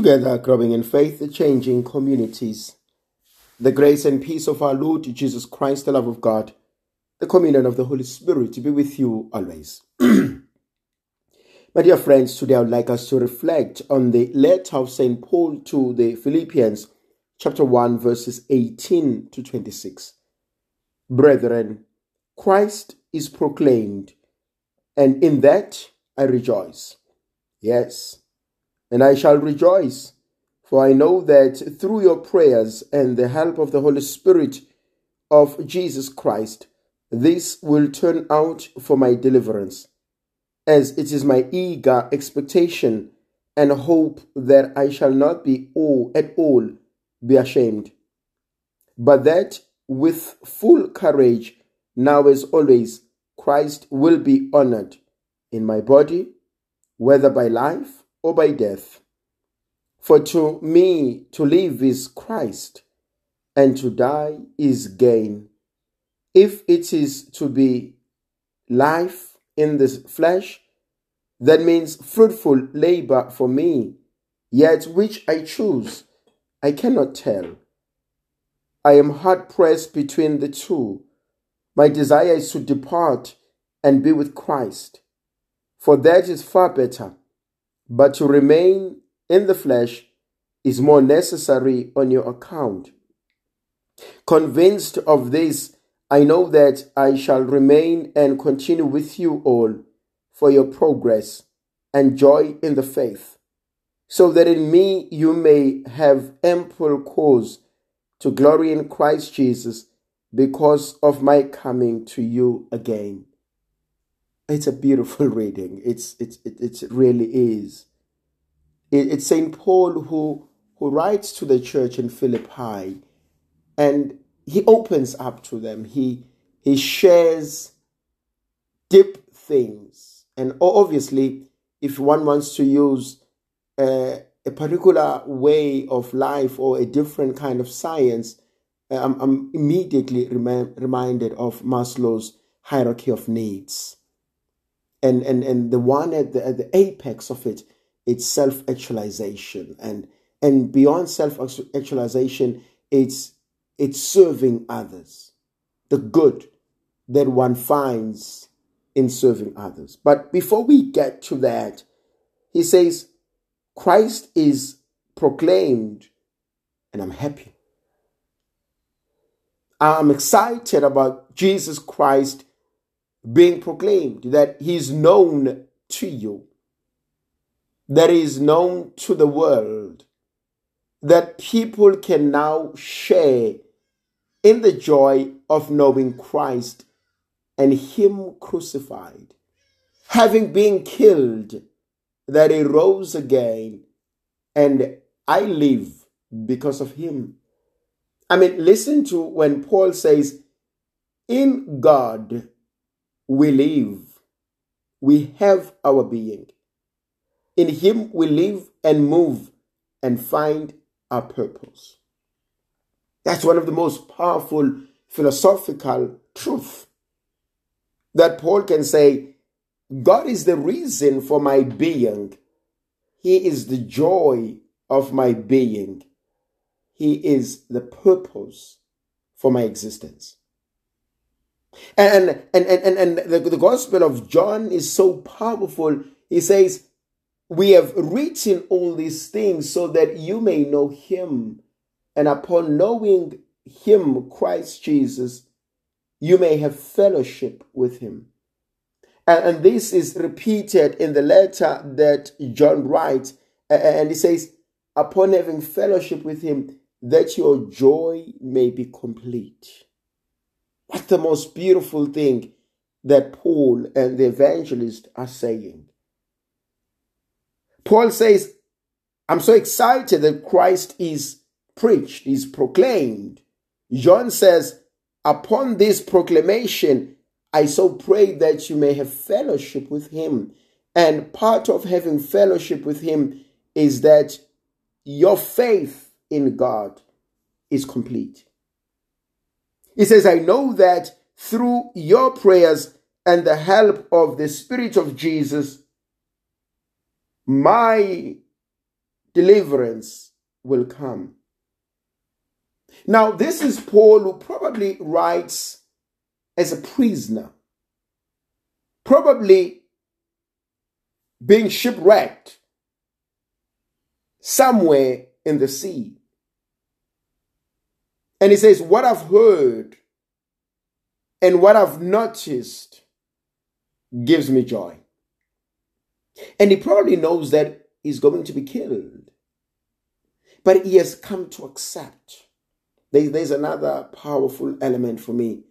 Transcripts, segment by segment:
Together, growing in faith, the changing communities. The grace and peace of our Lord Jesus Christ, the love of God, the communion of the Holy Spirit be with you always. My dear friends, today I would like us to reflect on the letter of St. Paul to the Philippians, chapter 1, verses 18 to 26. Brethren, Christ is proclaimed, and in that I rejoice. Yes, and I shall rejoice, for I know that through your prayers and the help of the Holy Spirit of Jesus Christ, this will turn out for my deliverance, as it is my eager expectation and hope that I shall not be all at all be ashamed, but that with full courage, now as always, Christ will be honored in my body, whether by life or by death. For to me to live is Christ, and to die is gain. If it is to be life in this flesh, that means fruitful labor for me, yet which I choose, I cannot tell. I am hard pressed between the two. My desire is to depart and be with Christ, for that is far better. But to remain in the flesh is more necessary on your account. Convinced of this, I know that I shall remain and continue with you all for your progress and joy in the faith, so that in me you may have ample cause to glory in Christ Jesus because of my coming to you again. It's a beautiful reading. It's, it's, it, it really is. It, it's St. Paul who, who writes to the church in Philippi and he opens up to them. He, he shares deep things. And obviously, if one wants to use uh, a particular way of life or a different kind of science, uh, I'm, I'm immediately rem- reminded of Maslow's hierarchy of needs. And, and, and the one at the, at the apex of it, it's self actualization. And, and beyond self actualization, it's, it's serving others, the good that one finds in serving others. But before we get to that, he says, Christ is proclaimed, and I'm happy. I'm excited about Jesus Christ being proclaimed, that He's known to you, that He is known to the world, that people can now share in the joy of knowing Christ and Him crucified, having been killed that he rose again and I live because of him. I mean, listen to when Paul says, In God we live, we have our being. In him we live and move and find our purpose. That's one of the most powerful philosophical truth that Paul can say God is the reason for my being. He is the joy of my being. He is the purpose for my existence. And, and, and, and, and the, the Gospel of John is so powerful. He says, We have written all these things so that you may know him. And upon knowing him, Christ Jesus, you may have fellowship with him. And, and this is repeated in the letter that John writes. And he says, upon having fellowship with him, that your joy may be complete. What the most beautiful thing that Paul and the evangelist are saying. Paul says, I'm so excited that Christ is preached, is proclaimed. John says, upon this proclamation, I so pray that you may have fellowship with him. And part of having fellowship with him is that your faith in God is complete. He says, I know that through your prayers and the help of the Spirit of Jesus, my deliverance will come. Now, this is Paul who probably writes as a prisoner, probably being shipwrecked somewhere in the sea. And he says, What I've heard and what I've noticed gives me joy. And he probably knows that he's going to be killed. But he has come to accept. There's another powerful element for me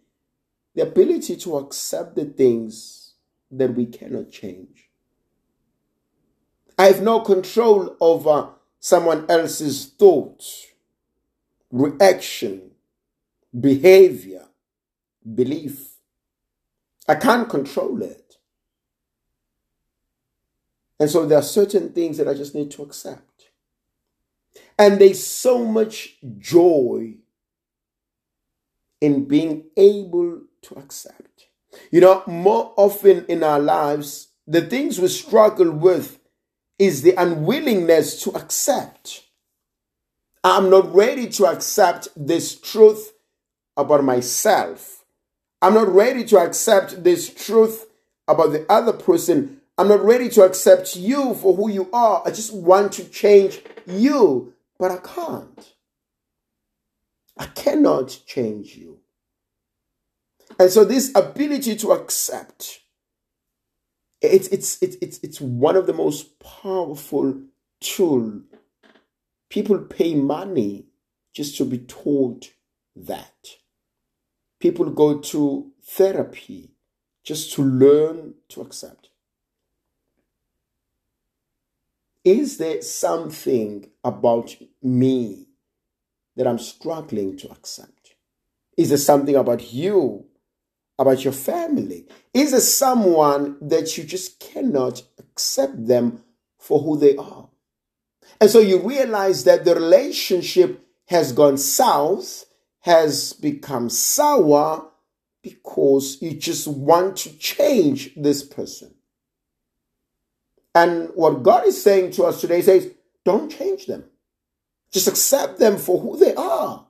the ability to accept the things that we cannot change. I have no control over someone else's thoughts, reaction, behavior, belief. I can't control it. And so there are certain things that I just need to accept. And there's so much joy in being able to accept. You know, more often in our lives, the things we struggle with is the unwillingness to accept. I'm not ready to accept this truth about myself. I'm not ready to accept this truth about the other person. I'm not ready to accept you for who you are. I just want to change you, but I can't. I cannot change you. And so this ability to accept it's it's it's it's, it's one of the most powerful tool. People pay money just to be told that. People go to therapy just to learn to accept. Is there something about me that I'm struggling to accept? Is there something about you about your family? Is there someone that you just cannot accept them for who they are? And so you realize that the relationship has gone south, has become sour because you just want to change this person. And what God is saying to us today says, don't change them. Just accept them for who they are.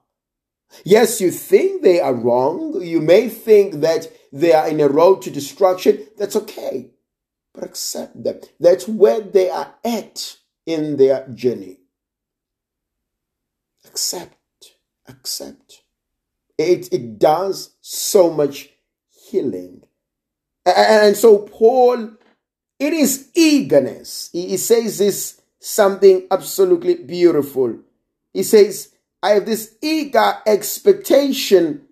Yes, you think they are wrong. You may think that they are in a road to destruction. That's okay. But accept them. That's where they are at in their journey. Accept. Accept. It, it does so much healing. And so, Paul, it is eagerness. He he says this something absolutely beautiful. He says, I have this eager expectation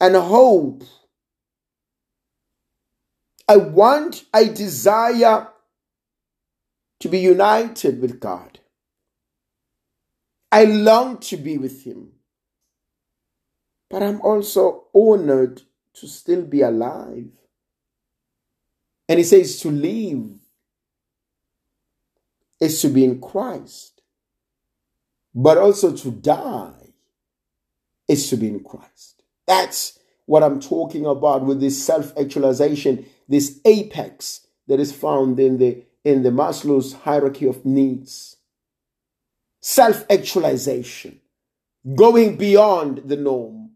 and hope. I want, I desire to be united with God. I long to be with Him. But I'm also honored to still be alive. And He says to live is to be in Christ. But also to die is to be in Christ. That's what I'm talking about with this self-actualization, this apex that is found in the in the Maslow's hierarchy of needs. Self-actualization, going beyond the norm,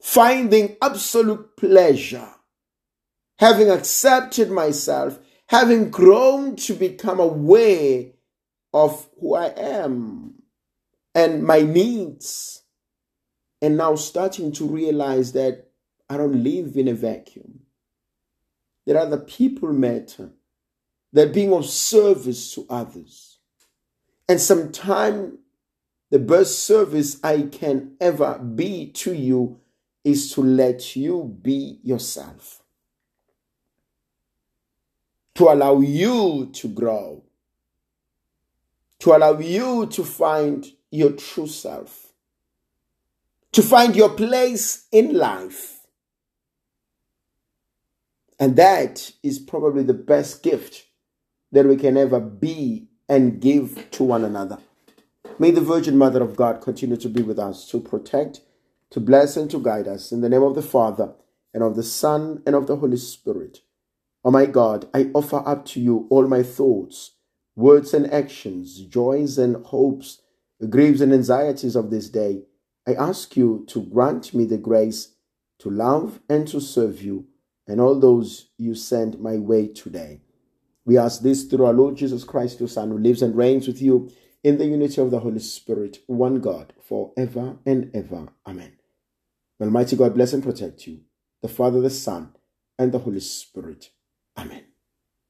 finding absolute pleasure, having accepted myself, having grown to become aware of who I am and my needs. And now starting to realize that I don't live in a vacuum. That other people matter. That being of service to others. And sometimes the best service I can ever be to you is to let you be yourself. To allow you to grow to allow you to find your true self, to find your place in life. And that is probably the best gift that we can ever be and give to one another. May the Virgin Mother of God continue to be with us, to protect, to bless, and to guide us. In the name of the Father, and of the Son, and of the Holy Spirit. Oh my God, I offer up to you all my thoughts words and actions, joys and hopes, griefs and anxieties of this day, I ask you to grant me the grace to love and to serve you and all those you send my way today. We ask this through our Lord Jesus Christ, your Son, who lives and reigns with you in the unity of the Holy Spirit, one God, for ever and ever. Amen. Almighty God bless and protect you, the Father, the Son, and the Holy Spirit. Amen.